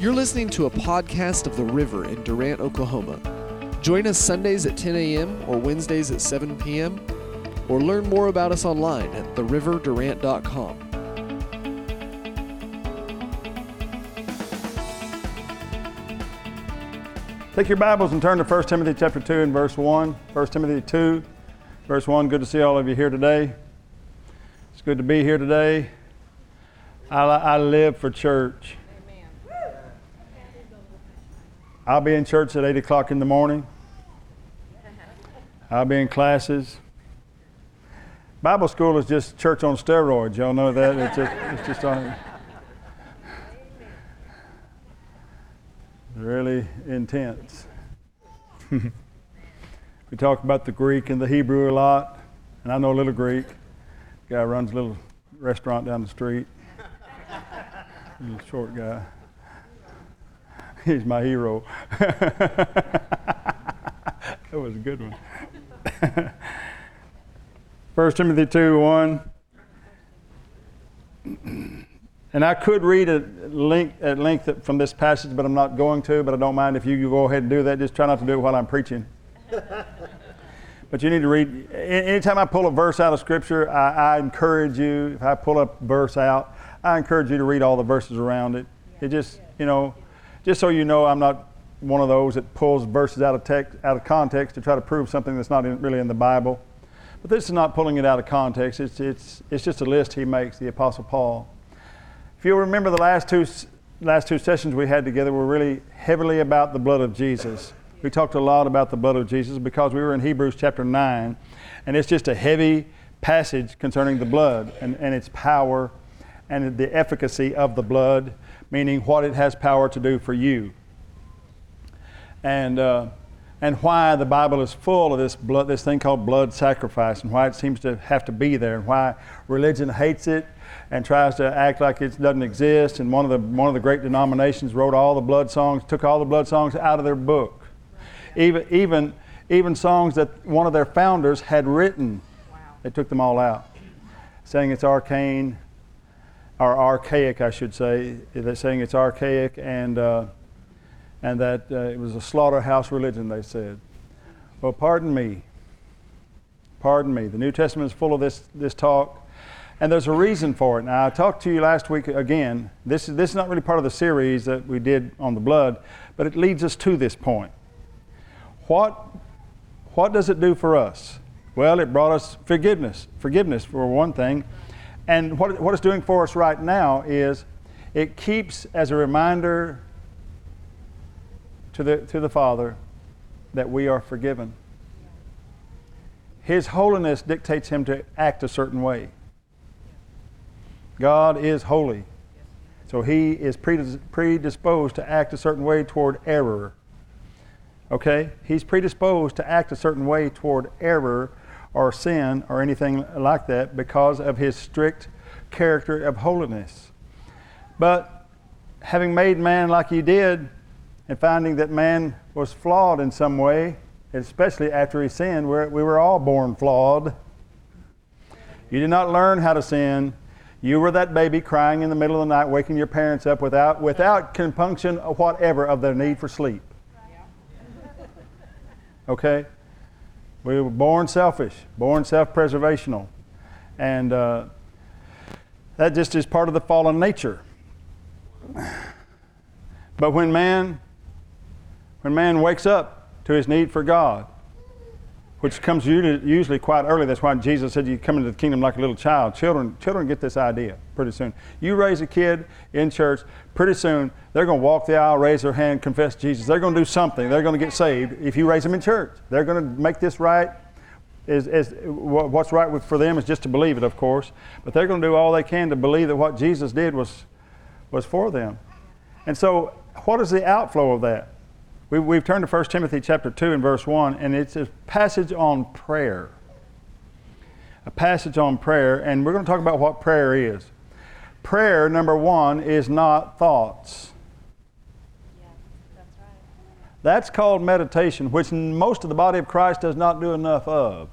You're listening to a podcast of The River in Durant, Oklahoma. Join us Sundays at 10 a.m. or Wednesdays at 7 p.m. or learn more about us online at theriverdurant.com. Take your Bibles and turn to 1 Timothy chapter 2 and verse 1. 1 Timothy 2, verse 1. Good to see all of you here today. It's good to be here today. I, I live for church. I'll be in church at 8 o'clock in the morning. I'll be in classes. Bible school is just church on steroids. Y'all know that? It's just, it's just on. Really intense. we talk about the Greek and the Hebrew a lot, and I know a little Greek. Guy runs a little restaurant down the street. little short guy. He's my hero. that was a good one. 1 Timothy 2 1. And I could read at length, at length from this passage, but I'm not going to. But I don't mind if you go ahead and do that. Just try not to do it while I'm preaching. but you need to read. Anytime I pull a verse out of Scripture, I, I, encourage you. If I pull a verse out, I encourage you to read all the verses around it. It just, you know, just so you know, I'm not one of those that pulls verses out of text, out of context to try to prove something that's not in, really in the Bible. But this is not pulling it out of context. It's, it's, it's just a list he makes, the Apostle Paul. If you'll remember the last two, last two sessions we had together were really heavily about the blood of Jesus. We talked a lot about the blood of Jesus because we were in Hebrews chapter 9, and it's just a heavy passage concerning the blood and, and its power and the efficacy of the blood, meaning what it has power to do for you. And, uh, and why the Bible is full of this blood, this thing called blood sacrifice, and why it seems to have to be there, and why religion hates it and tries to act like it doesn't exist. And one of the one of the great denominations wrote all the blood songs, took all the blood songs out of their book, even even even songs that one of their founders had written. They took them all out, saying it's arcane, or archaic, I should say. They're saying it's archaic and uh, and that uh, it was a slaughterhouse religion. They said. Well, pardon me. Pardon me. The New Testament is full of this this talk and there's a reason for it. Now, I talked to you last week again. This is, this is not really part of the series that we did on the blood, but it leads us to this point. What, what does it do for us? Well, it brought us forgiveness. Forgiveness, for one thing. And what, what it's doing for us right now is it keeps as a reminder to the, to the Father that we are forgiven. His holiness dictates him to act a certain way. God is holy. So he is predisposed to act a certain way toward error. Okay? He's predisposed to act a certain way toward error or sin or anything like that because of his strict character of holiness. But having made man like he did and finding that man was flawed in some way, especially after he sinned, we were all born flawed. You did not learn how to sin you were that baby crying in the middle of the night, waking your parents up without, without compunction or whatever of their need for sleep. Okay? We were born selfish, born self preservational. And uh, that just is part of the fallen nature. But when man, when man wakes up to his need for God, which comes usually quite early. That's why Jesus said you come into the kingdom like a little child. Children, children get this idea pretty soon. You raise a kid in church, pretty soon they're going to walk the aisle, raise their hand, confess Jesus. They're going to do something. They're going to get saved if you raise them in church. They're going to make this right. Is, is what's right for them is just to believe it, of course, but they're going to do all they can to believe that what Jesus did was was for them. And so, what is the outflow of that? We, we've turned to 1 Timothy chapter 2 and verse 1, and it's a passage on prayer. A passage on prayer, and we're going to talk about what prayer is. Prayer, number one, is not thoughts. that's right. That's called meditation, which most of the body of Christ does not do enough of.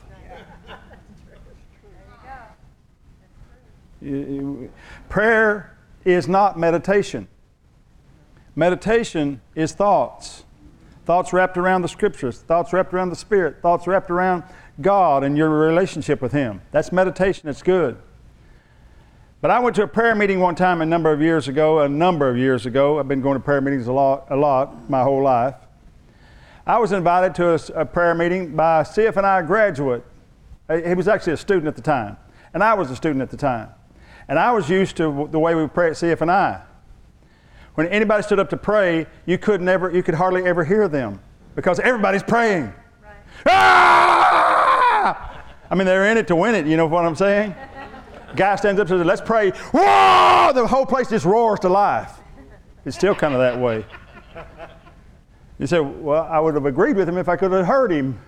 Prayer is not meditation. Meditation is thoughts. Thoughts wrapped around the scriptures, thoughts wrapped around the Spirit, thoughts wrapped around God and your relationship with Him. That's meditation, it's good. But I went to a prayer meeting one time a number of years ago, a number of years ago. I've been going to prayer meetings a lot, a lot my whole life. I was invited to a, a prayer meeting by a CFNI graduate. Uh, he was actually a student at the time, and I was a student at the time. And I was used to the way we pray at CFNI. When anybody stood up to pray, you could never, you could hardly ever hear them because everybody's praying. Right. Ah! I mean, they're in it to win it. You know what I'm saying? Guy stands up and says, "Let's pray." Whoa! The whole place just roars to life. It's still kind of that way. You say, "Well, I would have agreed with him if I could have heard him."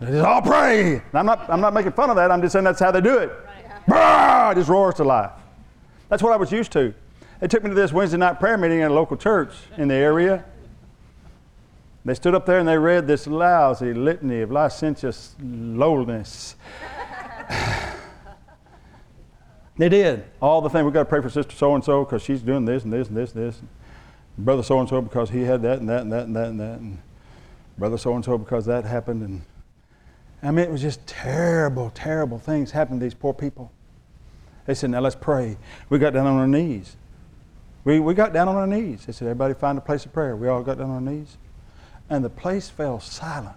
Says, "I'll pray." And I'm not. I'm not making fun of that. I'm just saying that's how they do it. Right. Just roars to life. That's what I was used to. They took me to this Wednesday night prayer meeting at a local church in the area. They stood up there and they read this lousy litany of licentious lowliness they did. All the things. We've got to pray for Sister so and so because she's doing this and this and this and this. Brother so and so because he had that and that and that and that and that. And brother so and so because that happened. And I mean, it was just terrible, terrible things happened to these poor people. They said, now let's pray. We got down on our knees. We, we got down on our knees. They said, everybody find a place of prayer. We all got down on our knees. And the place fell silent.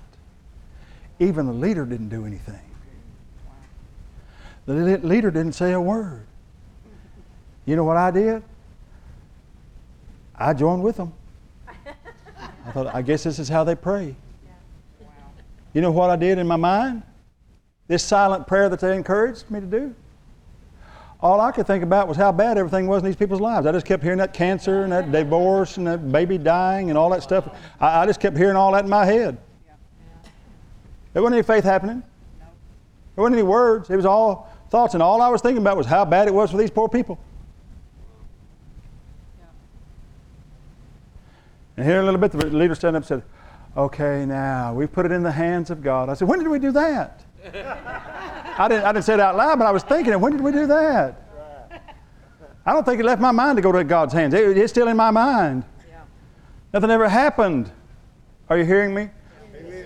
Even the leader didn't do anything. The leader didn't say a word. You know what I did? I joined with them. I thought, I guess this is how they pray. You know what I did in my mind? This silent prayer that they encouraged me to do? All I could think about was how bad everything was in these people's lives. I just kept hearing that cancer and that divorce and that baby dying and all that stuff. I, I just kept hearing all that in my head. There wasn't any faith happening. There wasn't any words. It was all thoughts, and all I was thinking about was how bad it was for these poor people. And here a little bit, the leader stood up and said, Okay, now we've put it in the hands of God. I said, When did we do that? I, didn't, I didn't say it out loud, but I was thinking, When did we do that? I don't think it left my mind to go to God's hands. It, it's still in my mind. Yeah. Nothing ever happened. Are you hearing me? Amen.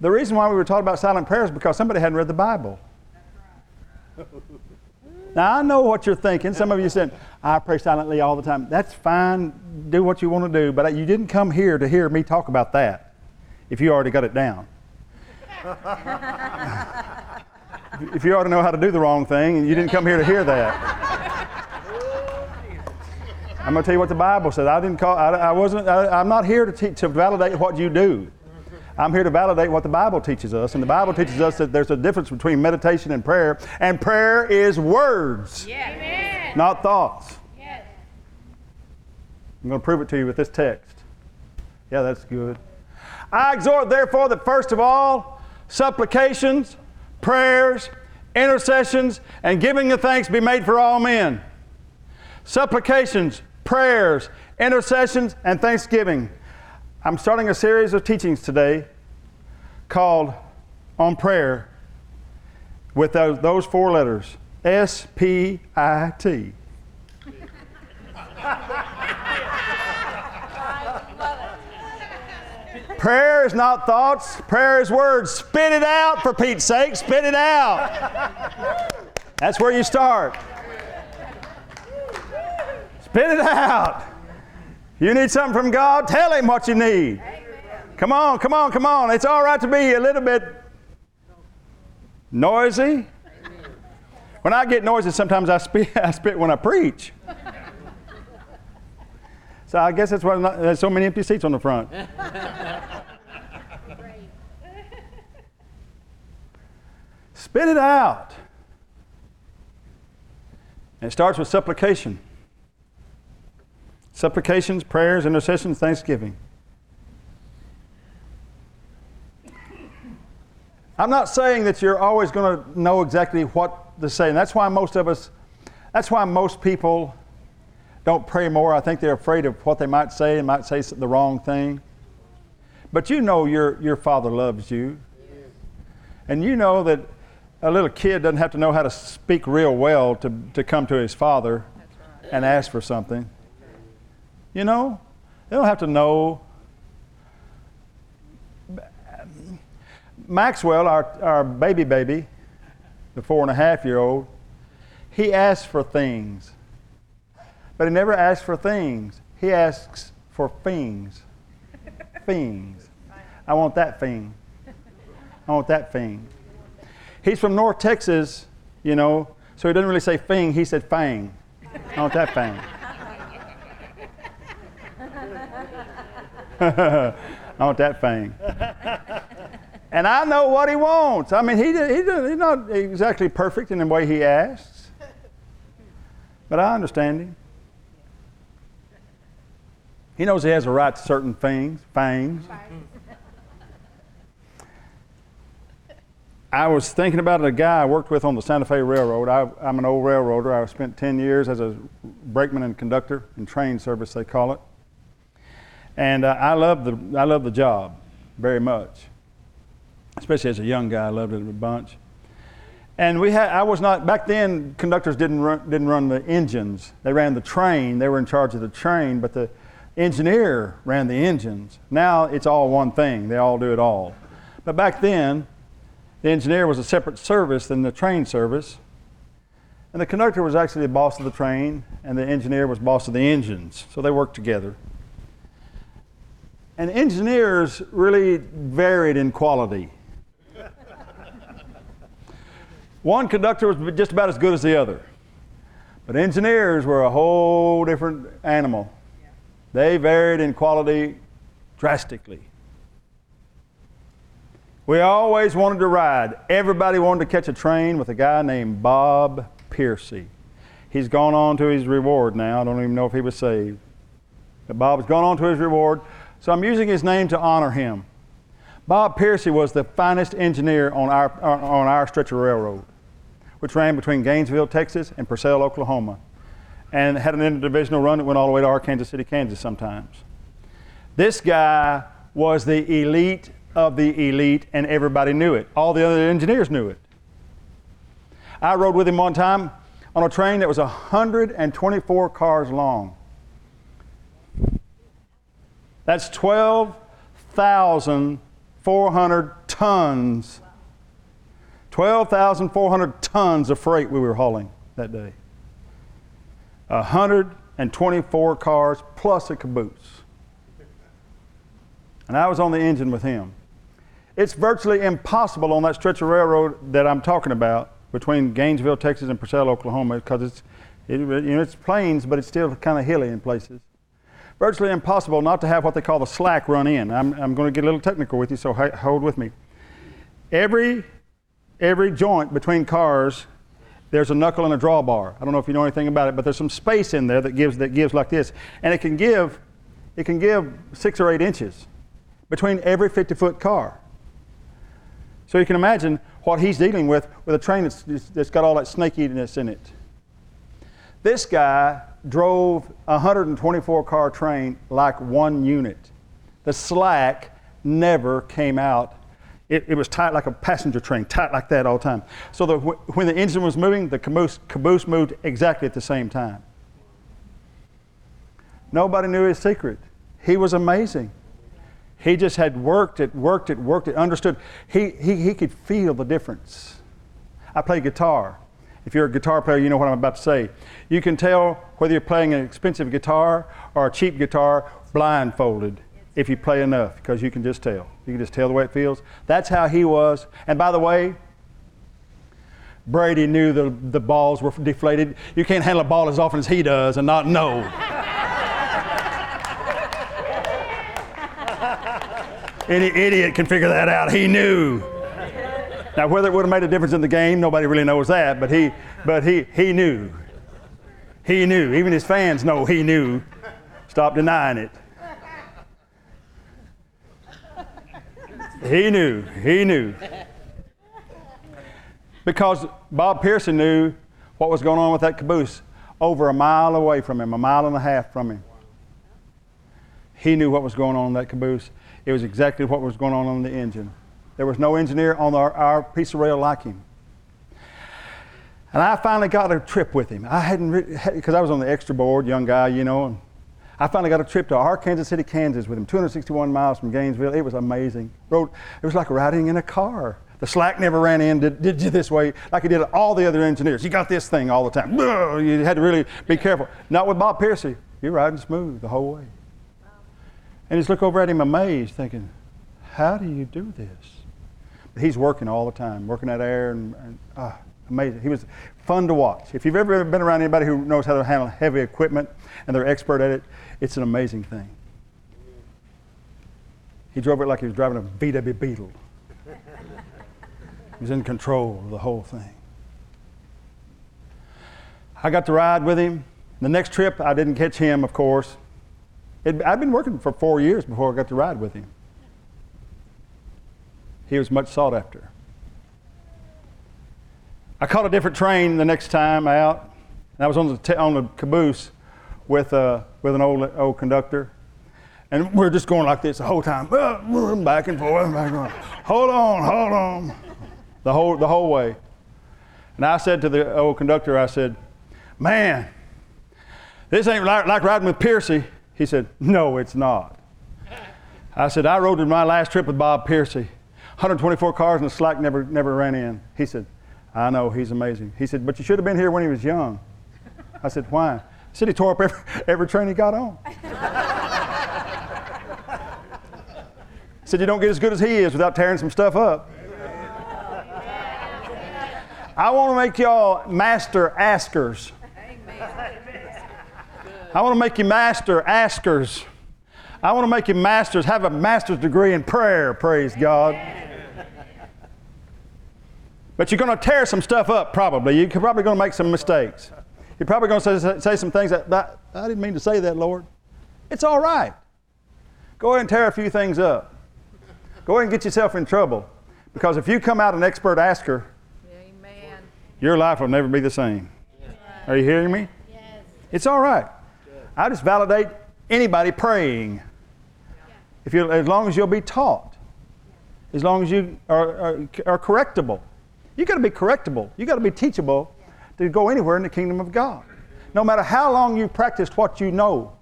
The reason why we were taught about silent prayer is because somebody hadn't read the Bible. Now, I know what you're thinking. Some of you said, I pray silently all the time. That's fine. Do what you want to do. But you didn't come here to hear me talk about that if you already got it down. if you ought to know how to do the wrong thing, and you didn't come here to hear that. I'm going to tell you what the Bible says. I didn't call, I, I wasn't, I, am not here to, te- to validate what you do. I'm here to validate what the Bible teaches us. And the Bible teaches us that there's a difference between meditation and prayer. And prayer is words, yes. not thoughts. Yes. I'm going to prove it to you with this text. Yeah, that's good. I exhort, therefore, that first of all, supplications, prayers, intercessions, and giving of thanks be made for all men. Supplications, prayers, intercessions, and thanksgiving. I'm starting a series of teachings today called On Prayer with those, those four letters S P I T. Prayer is not thoughts, prayer is words. Spit it out for Pete's sake, spit it out. That's where you start. Spit it out. You need something from God? Tell Him what you need. Come on, come on, come on. It's all right to be a little bit noisy. When I get noisy, sometimes I spit, I spit when I preach. So I guess that's why there's so many empty seats on the front. Spit it out. And it starts with supplication supplications, prayers, intercessions, thanksgiving. I'm not saying that you're always going to know exactly what to say. And that's why most of us, that's why most people don't pray more. I think they're afraid of what they might say and might say the wrong thing. But you know your, your Father loves you. And you know that a little kid doesn't have to know how to speak real well to, to come to his Father and ask for something. You know? They don't have to know. Maxwell, our, our baby baby, the four and a half year old, he asks for things. But he never asks for things. He asks for things. things. I want that thing. I want that thing. He's from North Texas, you know, so he doesn't really say thing, he said fang. I want that fang. I want that thing. And I know what he wants. I mean, he, he, he's not exactly perfect in the way he asks, but I understand him. He knows he has a right to certain things, fangs. I was thinking about a guy I worked with on the Santa Fe Railroad. I, am an old railroader. I spent 10 years as a brakeman and conductor in train service, they call it. And uh, I love the I love the job very much, especially as a young guy. I loved it a bunch. And we had I was not back then. Conductors didn't run, didn't run the engines. They ran the train. They were in charge of the train, but the engineer ran the engines. Now it's all one thing. They all do it all. But back then, the engineer was a separate service than the train service. And the conductor was actually the boss of the train, and the engineer was boss of the engines. So they worked together. And engineers really varied in quality. One conductor was just about as good as the other. But engineers were a whole different animal. They varied in quality drastically. We always wanted to ride. Everybody wanted to catch a train with a guy named Bob Piercy. He's gone on to his reward now. I don't even know if he was saved. But Bob's gone on to his reward. So I'm using his name to honor him. Bob Piercy was the finest engineer on our, on our stretch of railroad, which ran between Gainesville, Texas, and Purcell, Oklahoma, and had an interdivisional run that went all the way to Arkansas City, Kansas sometimes. This guy was the elite of the elite, and everybody knew it. All the other engineers knew it. I rode with him one time on a train that was 124 cars long. That's 12,400 tons. 12,400 tons of freight we were hauling that day. 124 cars plus a caboose. And I was on the engine with him. It's virtually impossible on that stretch of railroad that I'm talking about between Gainesville, Texas, and Purcell, Oklahoma, because it's, it, you know, it's plains, but it's still kind of hilly in places virtually impossible not to have what they call the slack run in. I'm, I'm going to get a little technical with you, so hold with me. Every, every joint between cars, there's a knuckle and a drawbar. I don't know if you know anything about it, but there's some space in there that gives, that gives like this. And it can give, it can give six or eight inches between every 50 foot car. So you can imagine what he's dealing with with a train that's, that's got all that snakiness in it. This guy drove a 124 car train like one unit. The slack never came out. It, it was tight like a passenger train, tight like that all the time. So the, when the engine was moving, the caboose, caboose moved exactly at the same time. Nobody knew his secret. He was amazing. He just had worked it, worked it, worked it, understood. He, he, he could feel the difference. I play guitar. If you're a guitar player, you know what I'm about to say. You can tell whether you're playing an expensive guitar or a cheap guitar blindfolded if you play enough because you can just tell. You can just tell the way it feels. That's how he was. And by the way, Brady knew the, the balls were deflated. You can't handle a ball as often as he does and not know. Any idiot can figure that out. He knew. Now, whether it would have made a difference in the game, nobody really knows that, but he, but he, he knew. He knew. Even his fans know he knew. Stop denying it. He knew. He knew. Because Bob Piercy knew what was going on with that caboose over a mile away from him, a mile and a half from him. He knew what was going on in that caboose. It was exactly what was going on on the engine. There was no engineer on our, our piece of rail like him. And I finally got a trip with him. I hadn't, because I was on the extra board, young guy, you know, and I finally got a trip to Arkansas City, Kansas with him, 261 miles from Gainesville. It was amazing. Rode, it was like riding in a car. The slack never ran in, did, did you this way, like he did all the other engineers. You got this thing all the time. You had to really be careful. Not with Bob Piercy. You're riding smooth the whole way. And just look over at him amazed, thinking, how do you do this? But he's working all the time, working that air and, and ah, amazing. He was fun to watch. If you've ever been around anybody who knows how to handle heavy equipment and they're expert at it, it's an amazing thing. He drove it like he was driving a VW Beetle. he was in control of the whole thing. I got to ride with him. The next trip, I didn't catch him, of course. It, I'd been working for four years before I got to ride with him. He was much sought after. I caught a different train the next time out. And I was on the, t- on the caboose with, uh, with an old, old conductor. And we're just going like this the whole time, back and forth, back and forth. Hold on, hold on, the whole, the whole way. And I said to the old conductor, I said, man, this ain't like, like riding with Piercy. He said, no, it's not. I said, I rode my last trip with Bob Piercy. 124 cars and the slack never, never ran in. He said, I know, he's amazing. He said, but you should have been here when he was young. I said, why? He said he tore up every, every train he got on. he said, you don't get as good as he is without tearing some stuff up. I want to make y'all master askers. I want to make you master askers. I want to make you masters, have a master's degree in prayer, praise God. But you're going to tear some stuff up, probably. You're probably going to make some mistakes. You're probably going to say, say some things that, that, I didn't mean to say that, Lord. It's all right. Go ahead and tear a few things up. Go ahead and get yourself in trouble. Because if you come out an expert asker, Amen. your life will never be the same. Are you hearing me? Yes. It's all right. I just validate anybody praying. If you, as long as you'll be taught, as long as you are, are, are correctable. You got to be correctable. You got to be teachable to go anywhere in the kingdom of God. No matter how long you've practiced what you know,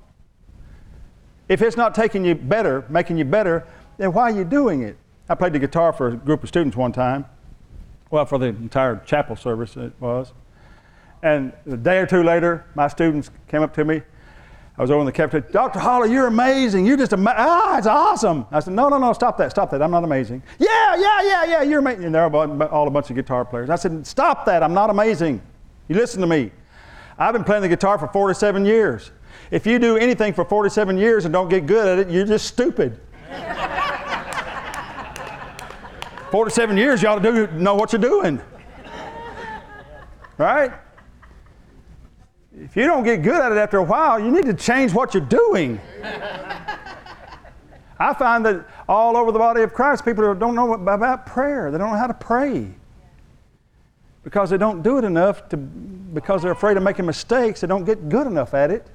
if it's not taking you better, making you better, then why are you doing it? I played the guitar for a group of students one time. Well, for the entire chapel service, it was. And a day or two later, my students came up to me. I was over in the cafeteria. Dr. Holly, you're amazing. You're just amazing. Ah, it's awesome. I said, no, no, no, stop that, stop that. I'm not amazing. Yeah, yeah, yeah, yeah, you're amazing. And there are all, a bunch of guitar players. I said, stop that. I'm not amazing. You listen to me. I've been playing the guitar for 47 years. If you do anything for 47 years and don't get good at it, you're just stupid. 47 years, to do, know what you're doing. Right? If you don't get good at it after a while, you need to change what you're doing. I find that all over the body of Christ, people don't know about prayer. They don't know how to pray. Because they don't do it enough to, because they're afraid of making mistakes, they don't get good enough at it.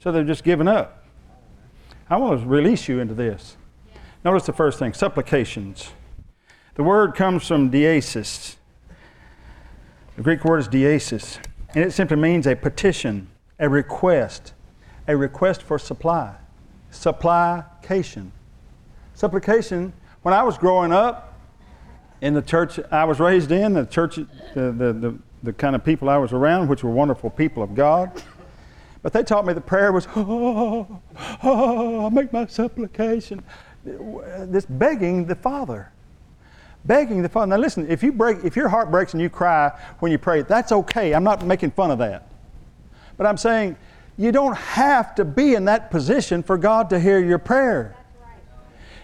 So they're just giving up. I want to release you into this. Notice the first thing supplications. The word comes from deesis. The Greek word is deesis, and it simply means a petition, a request, a request for supply. Supplication. Supplication, when I was growing up in the church I was raised in, the church, the, the, the, the kind of people I was around, which were wonderful people of God, but they taught me the prayer was, oh, oh, I make my supplication. This begging the Father begging the Father. Now listen, if you break, if your heart breaks and you cry when you pray, that's okay. I'm not making fun of that. But I'm saying you don't have to be in that position for God to hear your prayer.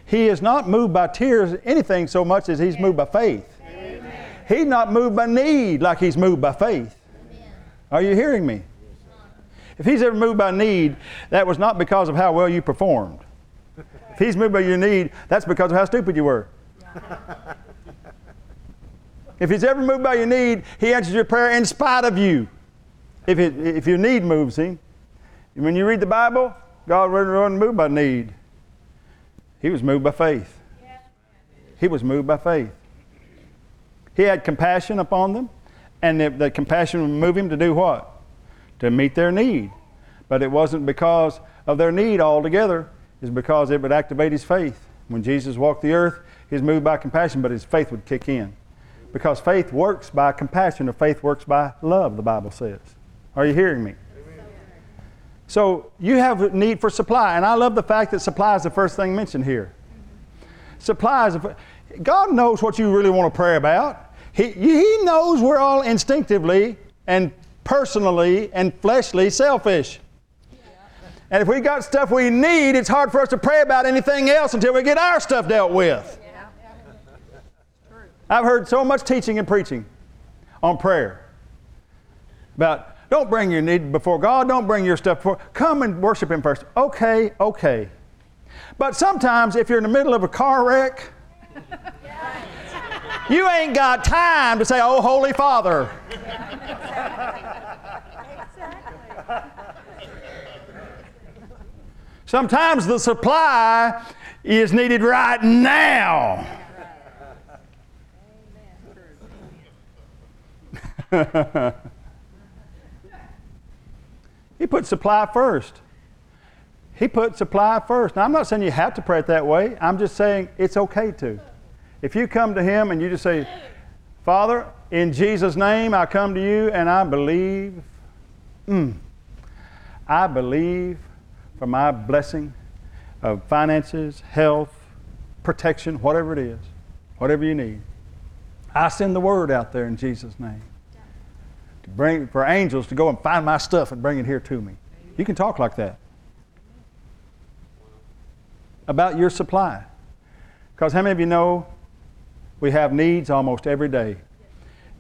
He is not moved by tears anything so much as he's moved by faith. Amen. He's not moved by need like he's moved by faith. Amen. Are you hearing me? If he's ever moved by need, that was not because of how well you performed. If he's moved by your need, that's because of how stupid you were. If he's ever moved by your need, he answers your prayer in spite of you. If, it, if your need moves him. When you read the Bible, God wasn't moved by need. He was moved by faith. He was moved by faith. He had compassion upon them, and the, the compassion would move him to do what? To meet their need. But it wasn't because of their need altogether, it's because it would activate his faith. When Jesus walked the earth, he was moved by compassion, but his faith would kick in. Because faith works by compassion, or faith works by love, the Bible says. Are you hearing me? So you have need for supply, and I love the fact that supply is the first thing mentioned here. Supply is, a, God knows what you really want to pray about. He, he knows we're all instinctively and personally and fleshly selfish. And if we got stuff we need, it's hard for us to pray about anything else until we get our stuff dealt with. I've heard so much teaching and preaching on prayer about don't bring your need before God, don't bring your stuff before. Come and worship Him first. Okay, okay. But sometimes if you're in the middle of a car wreck, you ain't got time to say, Oh, Holy Father. Sometimes the supply is needed right now. he put supply first. He put supply first. Now, I'm not saying you have to pray it that way. I'm just saying it's okay to. If you come to Him and you just say, Father, in Jesus' name, I come to you and I believe, mm, I believe for my blessing of finances, health, protection, whatever it is, whatever you need. I send the word out there in Jesus' name bring for angels to go and find my stuff and bring it here to me. You can talk like that about your supply. Because how many of you know we have needs almost every day?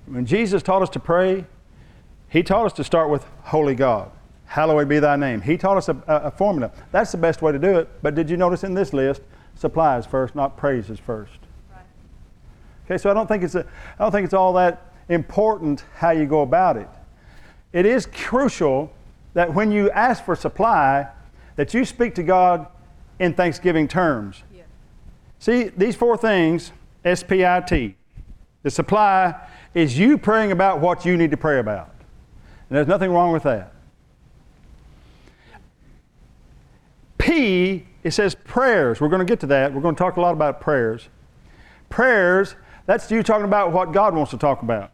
When Jesus taught us to pray, He taught us to start with Holy God. Hallowed be thy name. He taught us a, a, formula. That's the best way to do it. But did you notice in this list, supplies first, not praises first. Right. Okay, so I don't think it's a, I don't think it's all that important how you go about it. It is crucial that when you ask for supply, that you speak to God in thanksgiving terms. Yeah. See, these four things, S P I T, the supply is you praying about what you need to pray about. And there's nothing wrong with that. P, it says prayers. We're going to get to that. We're going to talk a lot about prayers. Prayers, that's you talking about what God wants to talk about.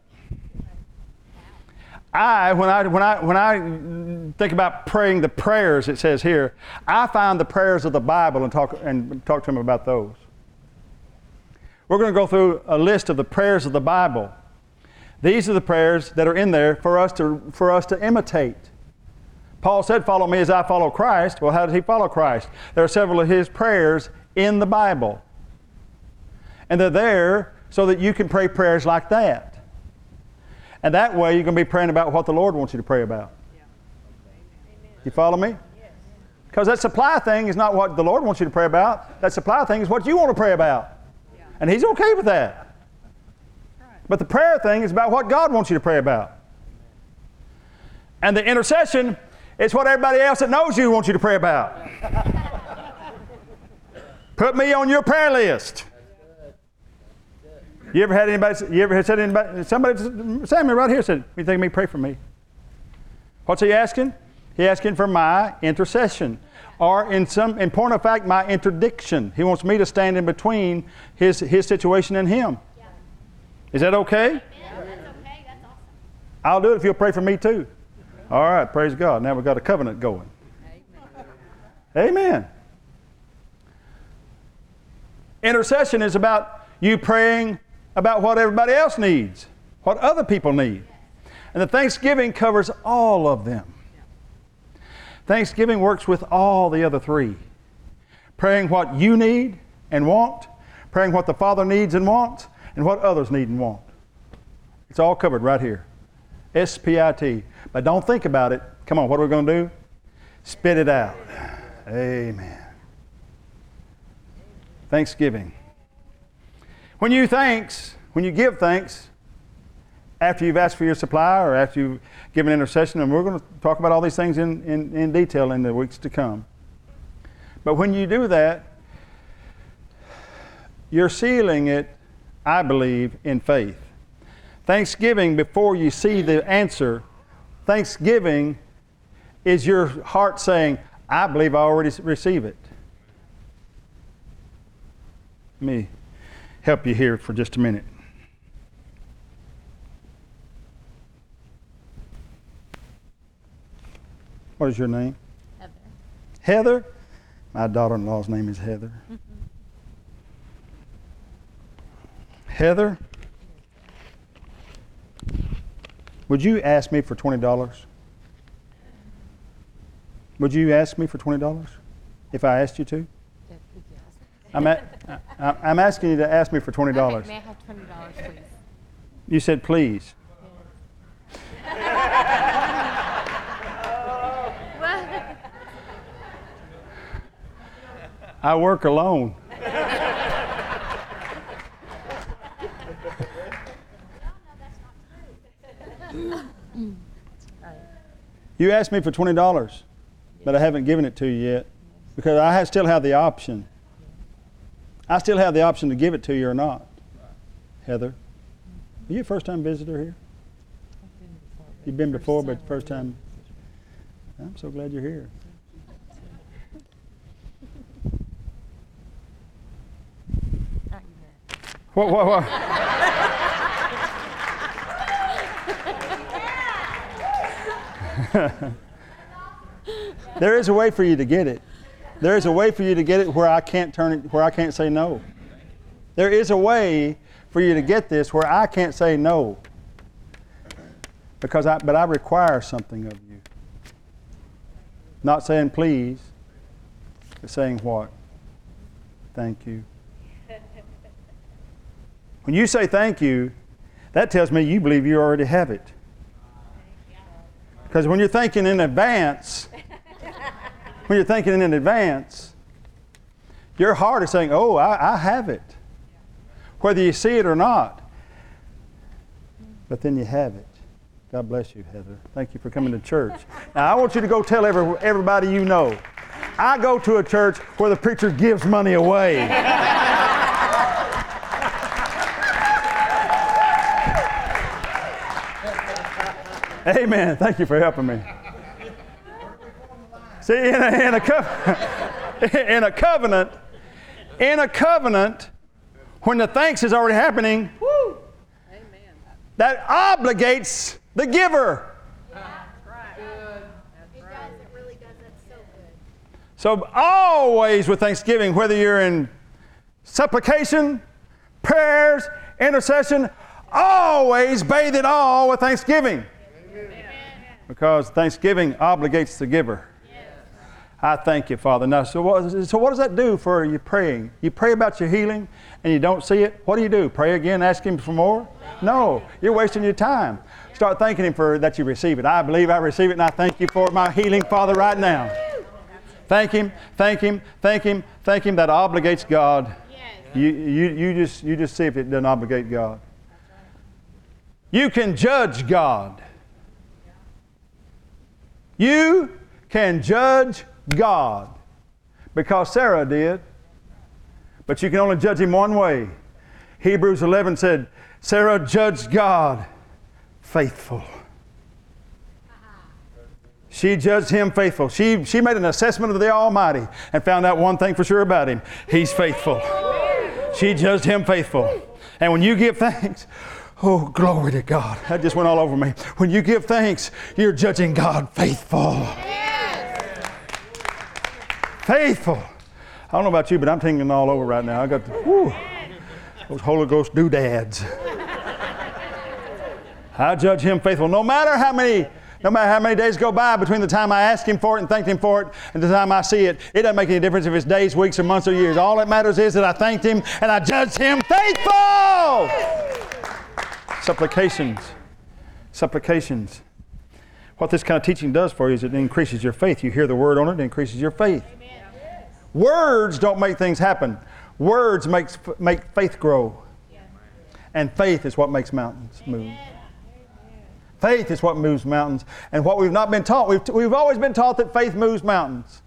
I, when I, when I, when I think about praying the prayers, it says here, I find the prayers of the Bible and talk, and talk to him about those. We're going to go through a list of the prayers of the Bible. These are the prayers that are in there for us to, for us to imitate. Paul said, Follow me as I follow Christ. Well, how did he follow Christ? There are several of his prayers in the Bible. And they're there so that you can pray prayers like that. And that way you're going to be praying about what the Lord wants you to pray about. You follow me? Because that supply thing is not what the Lord wants you to pray about. That supply thing is what you want to pray about. And He's okay with that. But the prayer thing is about what God wants you to pray about. And the intercession is what everybody else that knows you wants you to pray about. Put me on your prayer list. You ever had anybody, you ever had said anybody, somebody, Samuel right here said, you think me pray for me? What's he asking? He asking for my intercession. Or in some, in point of fact, my interdiction. He wants me to stand in between his, his situation and him. Yeah. Is that okay? Yeah, that's okay. That's awesome. I'll do it if you'll pray for me too. All right, praise God. Now we've got a covenant going. Amen. Amen. Intercession is about you praying about what everybody else needs, what other people need. And the Thanksgiving covers all of them. Thanksgiving works with all the other three. Praying what you need and want, praying what the Father needs and wants, and what others need and want. It's all covered right here. S P I T. But don't think about it. Come on, what are we going to do? Spit it out. Amen. Thanksgiving. When you thanks, when you give thanks, after you've asked for your supply or after you've given intercession, and we're going to talk about all these things in, in, in detail in the weeks to come. But when you do that, you're sealing it, I believe, in faith. Thanksgiving, before you see the answer, thanksgiving is your heart saying, I believe I already receive it? Me help you here for just a minute. What is your name? Heather. Heather? My daughter in law's name is Heather. Heather, would you ask me for $20? Would you ask me for $20 if I asked you to? I'm, at, I- I'm asking you to ask me for $20. Okay, may I have twenty dollars, please? You said please. I work alone. You asked me for twenty dollars, but I haven't given it to you yet because I still have the option. I still have the option to give it to you or not. Heather, are you a first-time visitor here? You've been before, but first time. I'm so glad you're here. Not you, Matt. What, what, what? there is a way for you to get it. There is a way for you to get it where I can't turn it, where I can't say no. There is a way for you to get this where I can't say no. Because I, but I require something of you. Not saying please, but saying what? Thank you. When you say thank you, that tells me you believe you already have it. Because when you're thinking in advance, when you're thinking in advance, your heart is saying, Oh, I, I have it. Whether you see it or not. But then you have it. God bless you, Heather. Thank you for coming to church. Now, I want you to go tell every, everybody you know. I go to a church where the preacher gives money away. Amen. Thank you for helping me. See, in a, in a, co- in a covenant, in a covenant, when the thanks is already happening, that obligates the giver. So. So always with thanksgiving, whether you're in supplication, prayers, intercession, always bathe it all with thanksgiving. Because thanksgiving obligates the giver. I thank you, Father. Now, so what, so what does that do for you praying? You pray about your healing and you don't see it. What do you do? Pray again, ask Him for more? No, you're wasting your time. Start thanking Him for that you receive it. I believe I receive it and I thank you for my healing, Father, right now. Thank Him, thank Him, thank Him, thank Him. That obligates God. You, you, you, just, you just see if it doesn't obligate God. You can judge God. You can judge God because Sarah did, but you can only judge him one way. Hebrews 11 said, Sarah judged God faithful. She judged him faithful. She, she made an assessment of the Almighty and found out one thing for sure about him He's faithful. She judged him faithful. And when you give thanks, oh, glory to God. That just went all over me. When you give thanks, you're judging God faithful. Faithful. I don't know about you, but I'm tingling all over right now. I got the, whew, those Holy Ghost doodads. I judge him faithful. No matter how many, no matter how many days go by between the time I ask him for it and thank him for it and the time I see it, it doesn't make any difference if it's days, weeks, or months, or years. All that matters is that I thanked him and I judged him faithful. Supplications. Supplications. What this kind of teaching does for you is it increases your faith. You hear the word on it, it increases your faith. Words don't make things happen. Words makes, make faith grow. And faith is what makes mountains move. Faith is what moves mountains. And what we've not been taught, we've, we've always been taught that faith moves mountains.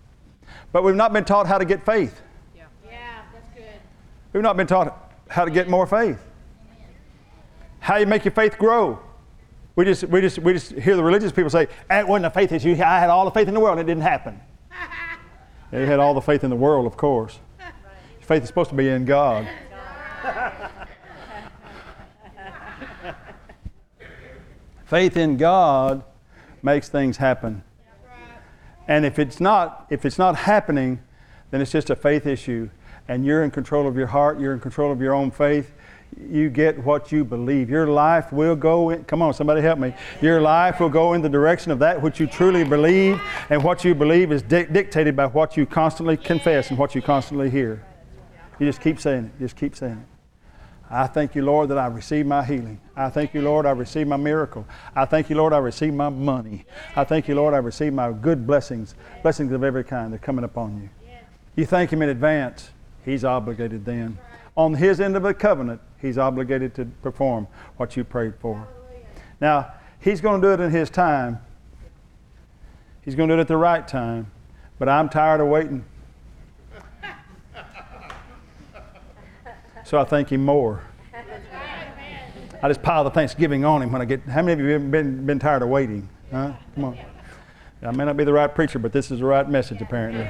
But we've not been taught how to get faith. Yeah, that's good. We've not been taught how to get more faith. How you make your faith grow. We just, we just, we just hear the religious people say, "It wasn't a faith issue. I had all the faith in the world, and it didn't happen." You had all the faith in the world, of course. Faith is supposed to be in God. faith in God makes things happen. And if it's not, if it's not happening, then it's just a faith issue. And you're in control of your heart, you're in control of your own faith. You get what you believe. Your life will go in, come on, somebody help me. Your life will go in the direction of that which you truly believe, and what you believe is di- dictated by what you constantly confess and what you constantly hear. You just keep saying it, just keep saying it. I thank you, Lord, that I received my healing. I thank you, Lord, I received my miracle. I thank you, Lord, I received my money. I thank you, Lord, I received my good blessings, blessings of every kind. They're coming upon you. You thank Him in advance. He's obligated then. On His end of the covenant, He's obligated to perform what you prayed for. Now, He's going to do it in His time. He's going to do it at the right time. But I'm tired of waiting. So I thank Him more. I just pile the Thanksgiving on Him when I get. How many of you have been, been tired of waiting? Huh? Come on. I may not be the right preacher, but this is the right message, apparently.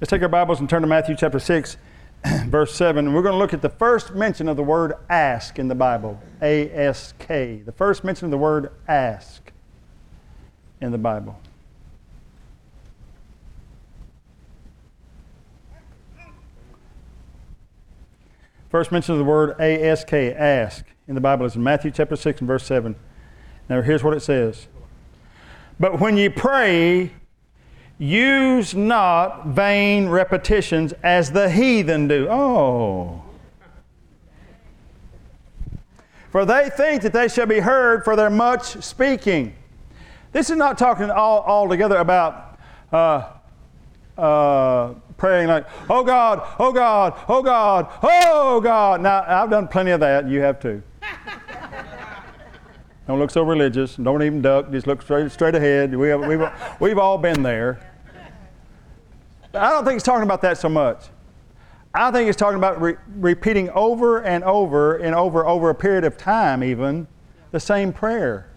Let's take our Bibles and turn to Matthew chapter 6, verse 7. And we're going to look at the first mention of the word ask in the Bible. A S K. The first mention of the word ask in the Bible. First mention of the word ask, ask, in the Bible is in Matthew chapter 6 and verse 7. Now here's what it says. But when ye pray, use not vain repetitions as the heathen do. Oh. For they think that they shall be heard for their much speaking. This is not talking all altogether about uh, uh, praying like, oh God, oh God, oh God, oh God. Now, I've done plenty of that. You have too. don't look so religious. Don't even duck. Just look straight, straight ahead. We have, we've, we've all been there. But I don't think it's talking about that so much. I think it's talking about re- repeating over and over and over, over a period of time, even, the same prayer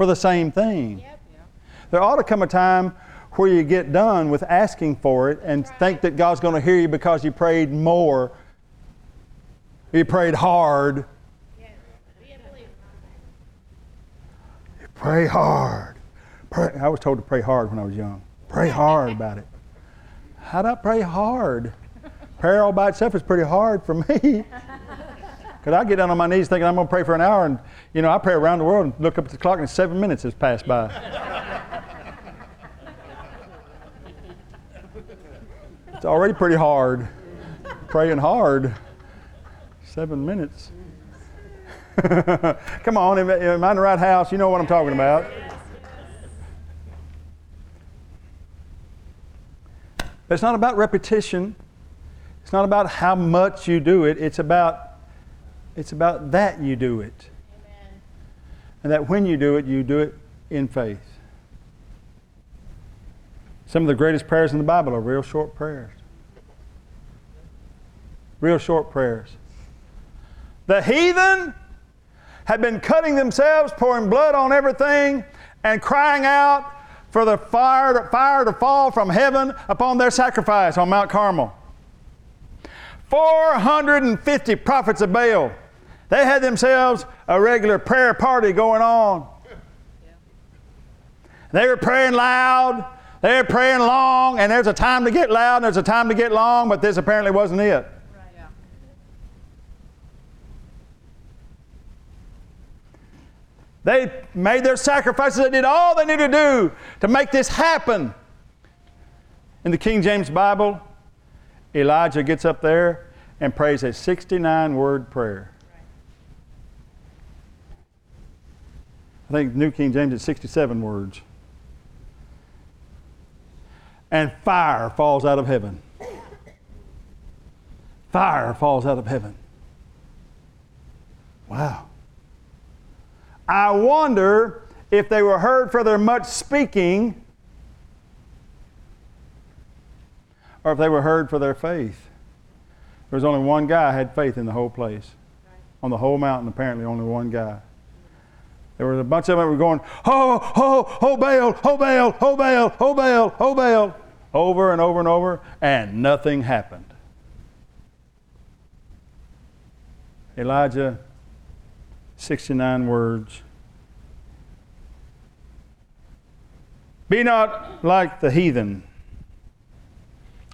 for the same thing. There ought to come a time where you get done with asking for it and think that God's going to hear you because you prayed more. You prayed hard. You pray hard. Pray. I was told to pray hard when I was young. Pray hard about it. How do I pray hard? Prayer all by itself is pretty hard for me. Because I get down on my knees thinking I'm going to pray for an hour, and you know I pray around the world and look up at the clock, and seven minutes has passed by. It's already pretty hard. Praying hard. Seven minutes. Come on, am, am I in the right house? You know what I'm talking about. It's not about repetition. It's not about how much you do it. It's about it's about that you do it. Amen. And that when you do it, you do it in faith. Some of the greatest prayers in the Bible are real short prayers. Real short prayers. The heathen had been cutting themselves, pouring blood on everything, and crying out for the fire to, fire to fall from heaven upon their sacrifice on Mount Carmel. 450 prophets of Baal. They had themselves a regular prayer party going on. They were praying loud. They were praying long, and there's a time to get loud and there's a time to get long, but this apparently wasn't it. They made their sacrifices. They did all they needed to do to make this happen. In the King James Bible, Elijah gets up there and prays a 69 word prayer. I think New King James is 67 words. And fire falls out of heaven. Fire falls out of heaven. Wow. I wonder if they were heard for their much speaking or if they were heard for their faith. There was only one guy had faith in the whole place. On the whole mountain, apparently, only one guy. There was a bunch of them that were going, ho, ho, ho, Baal, ho, Baal, ho, Baal, ho, Baal, ho, Baal, over and over and over, and nothing happened. Elijah, 69 words. Be not like the heathen,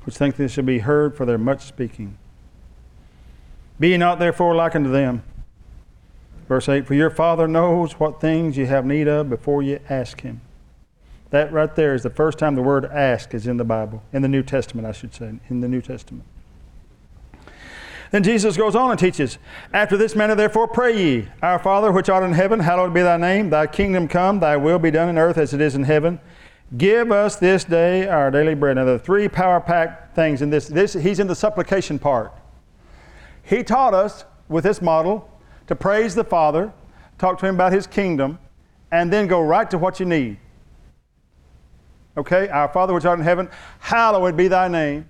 which think they shall be heard for their much speaking. Be not therefore like unto them. Verse 8 For your Father knows what things you have need of before you ask Him. That right there is the first time the word ask is in the Bible, in the New Testament, I should say, in the New Testament. Then Jesus goes on and teaches, After this manner therefore pray ye, Our Father which art in heaven, hallowed be thy name, thy kingdom come, thy will be done in earth as it is in heaven. Give us this day our daily bread. Now, are three power pack things in this. this. He's in the supplication part. He taught us with this model to praise the Father, talk to Him about His kingdom, and then go right to what you need. Okay? Our Father which art in heaven, hallowed be thy name.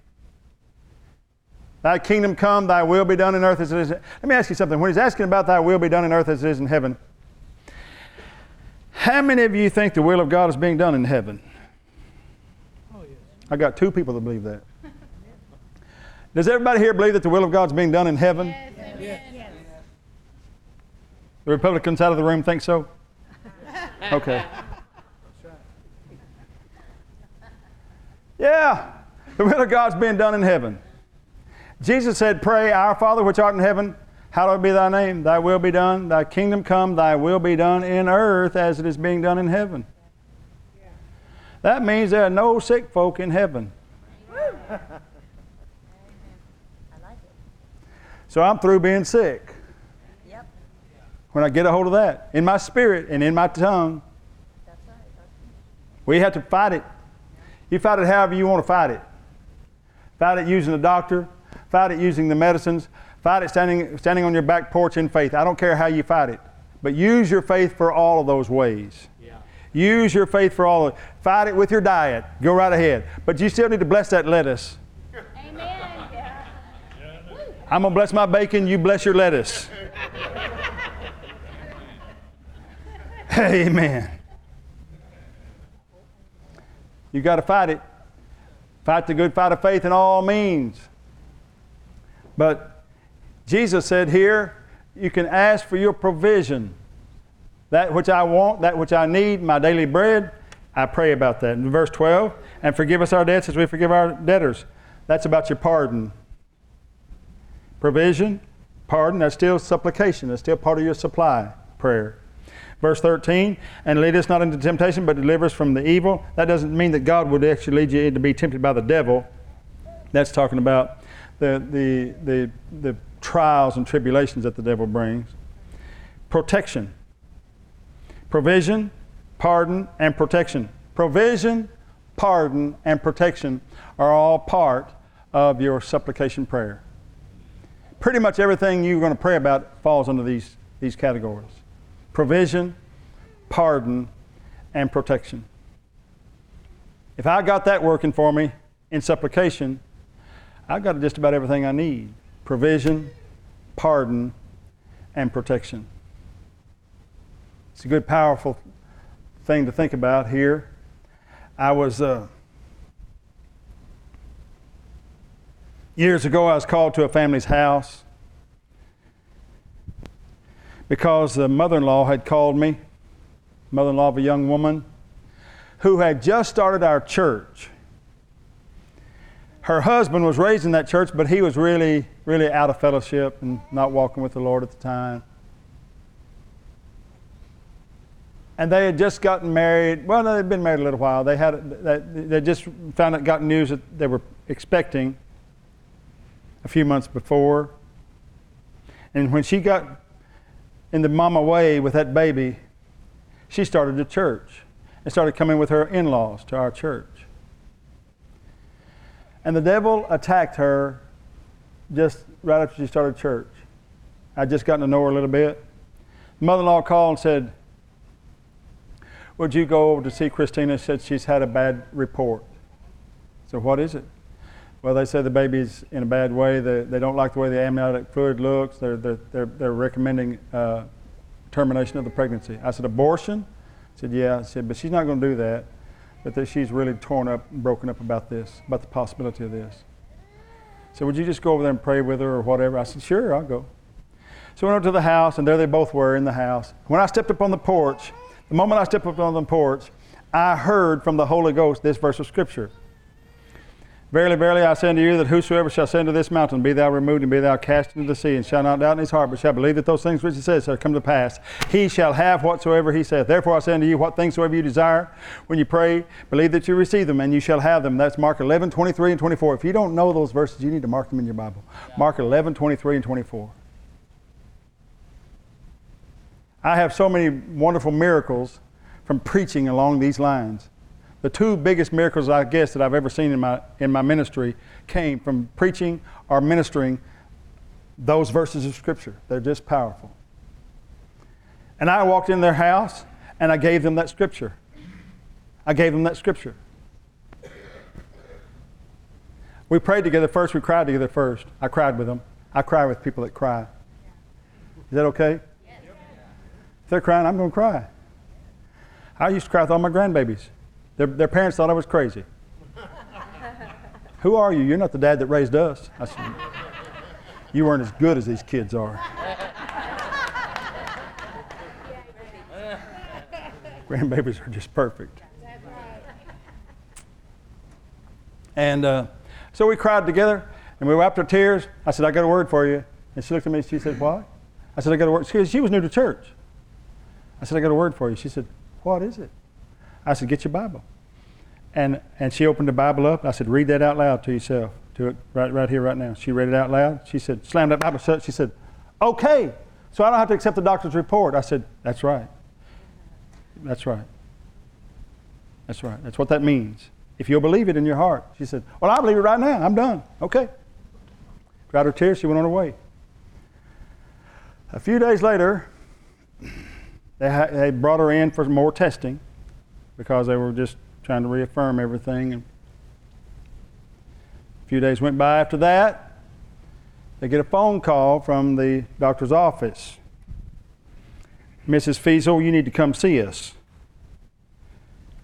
Thy kingdom come, thy will be done in earth as it is. Let me ask you something. When he's asking about thy will be done in earth as it is in heaven, how many of you think the will of God is being done in heaven? Oh, yes. I got two people that believe that. Does everybody here believe that the will of God is being done in heaven? Yes. Yes. The Republicans out of the room think so? Okay. Yeah, the will of God's being done in heaven. Jesus said, Pray, Our Father which art in heaven, hallowed be thy name. Thy will be done. Thy kingdom come. Thy will be done in earth as it is being done in heaven. That means there are no sick folk in heaven. So I'm through being sick. Yep. When I get a hold of that in my spirit and in my tongue, That's right. we have to fight it. You fight it however you want to fight it. Fight it using the doctor, fight it using the medicines, fight it standing, standing on your back porch in faith. I don't care how you fight it, but use your faith for all of those ways. Use your faith for all of it. Fight it with your diet. Go right ahead. But you still need to bless that lettuce. Amen. I'm going to bless my bacon, you bless your lettuce. Amen. You got to fight it. Fight the good fight of faith in all means. But Jesus said here, you can ask for your provision. That which I want, that which I need, my daily bread, I pray about that. In verse 12, and forgive us our debts as we forgive our debtors. That's about your pardon. Provision, pardon, that's still supplication. That's still part of your supply prayer. Verse 13, and lead us not into temptation, but deliver us from the evil. That doesn't mean that God would actually lead you to be tempted by the devil. That's talking about the, the, the, the trials and tribulations that the devil brings. Protection, provision, pardon, and protection. Provision, pardon, and protection are all part of your supplication prayer. Pretty much everything you're going to pray about falls under these, these categories provision, pardon, and protection. If I got that working for me in supplication, I've got just about everything I need provision, pardon, and protection. It's a good, powerful thing to think about here. I was, uh, years ago, I was called to a family's house because the mother in law had called me, mother in law of a young woman who had just started our church. Her husband was raised in that church, but he was really, really out of fellowship and not walking with the Lord at the time. And they had just gotten married. Well, they'd been married a little while. They had they just found out, got news that they were expecting a few months before. And when she got in the mama way with that baby, she started a church and started coming with her in laws to our church. And the devil attacked her just right after she started church. I'd just gotten to know her a little bit. Mother in law called and said, Would you go over to see Christina? Said she's had a bad report. So, what is it? Well, they say the baby's in a bad way. They, they don't like the way the amniotic fluid looks. They're, they're, they're, they're recommending uh, termination of the pregnancy. I said, abortion? I said, yeah. I said, but she's not going to do that. But that she's really torn up and broken up about this, about the possibility of this. So would you just go over there and pray with her or whatever? I said, sure, I'll go. So we went over to the house, and there they both were in the house. When I stepped up on the porch, the moment I stepped up on the porch, I heard from the Holy Ghost this verse of Scripture. Verily, verily, I say unto you that whosoever shall say unto this mountain, Be thou removed and be thou cast into the sea, and shall not doubt in his heart, but shall believe that those things which he says shall come to pass, he shall have whatsoever he saith. Therefore I say unto you, what things soever you desire when you pray, believe that you receive them, and you shall have them. That's Mark 11, 23, and 24. If you don't know those verses, you need to mark them in your Bible. Mark 11, 23, and 24. I have so many wonderful miracles from preaching along these lines. The two biggest miracles, I guess, that I've ever seen in my, in my ministry came from preaching or ministering those verses of Scripture. They're just powerful. And I walked in their house and I gave them that Scripture. I gave them that Scripture. We prayed together first, we cried together first. I cried with them. I cry with people that cry. Is that okay? If they're crying, I'm going to cry. I used to cry with all my grandbabies. Their, their parents thought I was crazy. Who are you? You're not the dad that raised us. I said, You weren't as good as these kids are. Grandbabies are just perfect. And uh, so we cried together and we wiped our tears. I said, I got a word for you. And she looked at me and she said, What? I said, I got a word. She, she was new to church. I said, I got a word for you. She said, What is it? I said, Get your Bible. And, and she opened the Bible up. I said, Read that out loud to yourself. To it right, right here, right now. She read it out loud. She said, Slammed that Bible shut. She said, Okay. So I don't have to accept the doctor's report. I said, That's right. That's right. That's right. That's what that means. If you'll believe it in your heart. She said, Well, I believe it right now. I'm done. Okay. Dried her tears. She went on her way. A few days later, they, ha- they brought her in for more testing because they were just trying to reaffirm everything. And a few days went by after that. They get a phone call from the doctor's office. Mrs. Fiesel, you need to come see us.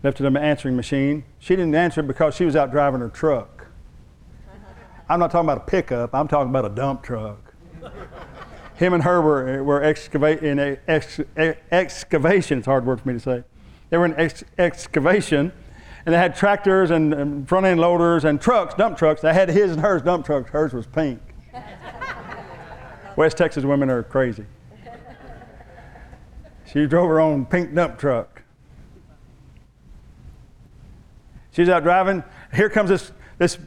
Left it on the answering machine. She didn't answer because she was out driving her truck. I'm not talking about a pickup, I'm talking about a dump truck. Him and her were, were excavate, in a, ex, excavation, it's hard word for me to say. They were in ex, excavation, and they had tractors and, and front end loaders and trucks, dump trucks. They had his and hers dump trucks. Hers was pink. West Texas women are crazy. She drove her own pink dump truck. She's out driving. Here comes this, this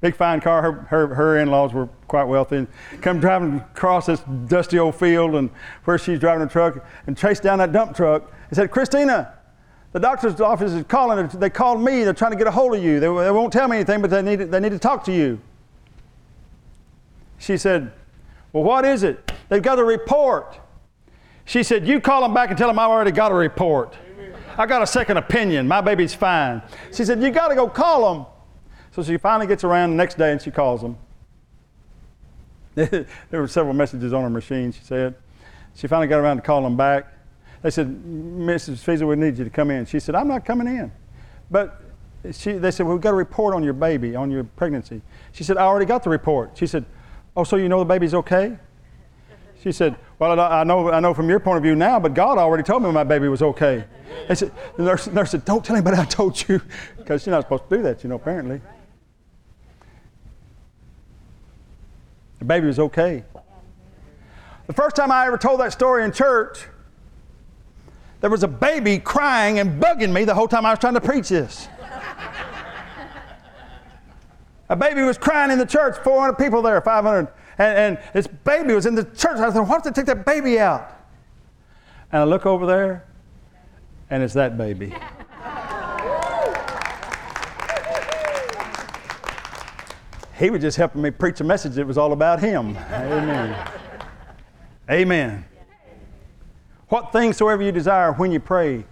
big fine car. Her, her, her in-laws were quite wealthy. Come driving across this dusty old field and where she's driving a truck and chased down that dump truck and said, Christina, the doctor's office is calling. They called me. They're trying to get a hold of you. They, they won't tell me anything, but they need, they need to talk to you. She said, Well, what is it? They've got a report. She said, You call them back and tell them I already got a report. I got a second opinion. My baby's fine. She said, You got to go call them. So she finally gets around the next day and she calls them. there were several messages on her machine, she said. She finally got around to calling them back. They said, Mrs. Fiesel, we need you to come in. She said, I'm not coming in. But she, they said, well, we've got a report on your baby, on your pregnancy. She said, I already got the report. She said, Oh, so you know the baby's okay? She said, Well, I know, I know from your point of view now, but God already told me my baby was okay. They said, the nurse, the nurse said, Don't tell anybody I told you, because you're not supposed to do that, you know, apparently. The baby was okay. The first time I ever told that story in church, there was a baby crying and bugging me the whole time I was trying to preach this. a baby was crying in the church, 400 people there, 500. And, and this baby was in the church. I said, why don't they take that baby out? And I look over there, and it's that baby. he was just helping me preach a message that was all about him. Amen. Amen. What things soever you desire when you pray,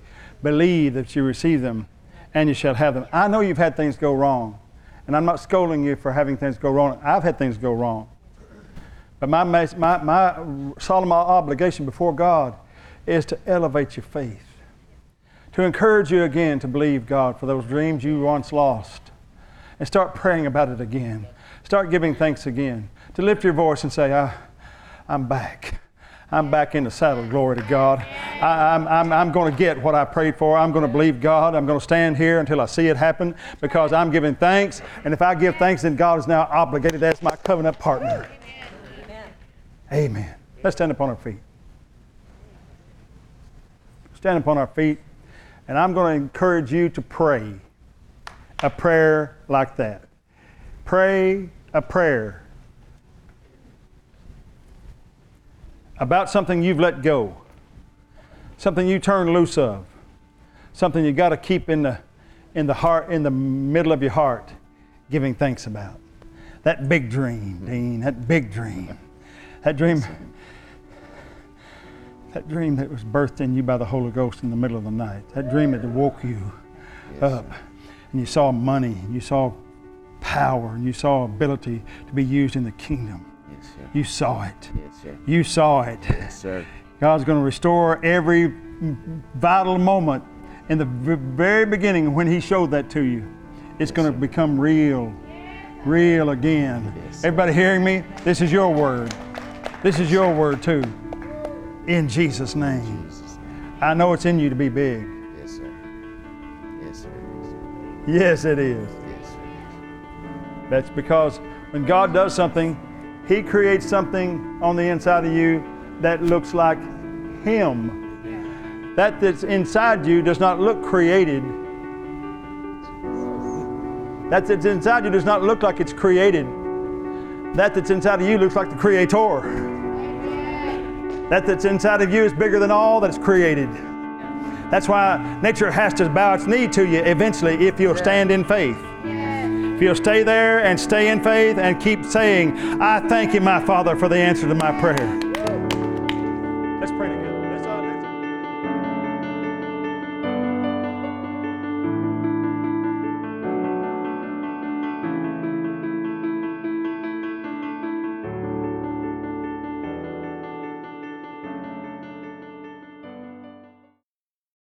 believe that you receive them and you shall have them. I know you've had things go wrong. And I'm not scolding you for having things go wrong. I've had things go wrong. But my, my, my solemn obligation before God is to elevate your faith, to encourage you again to believe God for those dreams you once lost, and start praying about it again. Start giving thanks again. To lift your voice and say, I, I'm back. I'm back in the saddle, glory to God. I, am I'm, I'm, I'm going to get what I prayed for. I'm going to believe God. I'm going to stand here until I see it happen because I'm giving thanks. And if I give thanks, then God is now obligated as my covenant partner. Amen. Amen. Let's stand upon our feet. Stand upon our feet, and I'm going to encourage you to pray a prayer like that. Pray a prayer about something you've let go, something you turned loose of, something you got to keep in the, in the heart, in the middle of your heart, giving thanks about. That big dream, Dean, that big dream. That dream, that dream that was birthed in you by the Holy Ghost in the middle of the night. That dream that woke you up. And you saw money, and you saw power, and you saw ability to be used in the kingdom. Yes, sir. You saw it. Yes, sir. You saw it. Yes, sir. God's going to restore every vital moment in the very beginning when He showed that to you. It's going to become real, real again. Yes. Everybody hearing me? This is your word. This is your word too. In Jesus' name. Jesus. I know it's in you to be big. Yes, sir. Yes, sir. Yes, it is. Yes, sir. That's because when God does something, He creates something on the inside of you that looks like Him. That that's inside you does not look created. That that's inside you does not look like it's created. That that's inside of you looks like the Creator. That that's inside of you is bigger than all that's created. That's why nature has to bow its knee to you eventually if you'll stand in faith. If you'll stay there and stay in faith and keep saying, I thank you, my Father, for the answer to my prayer.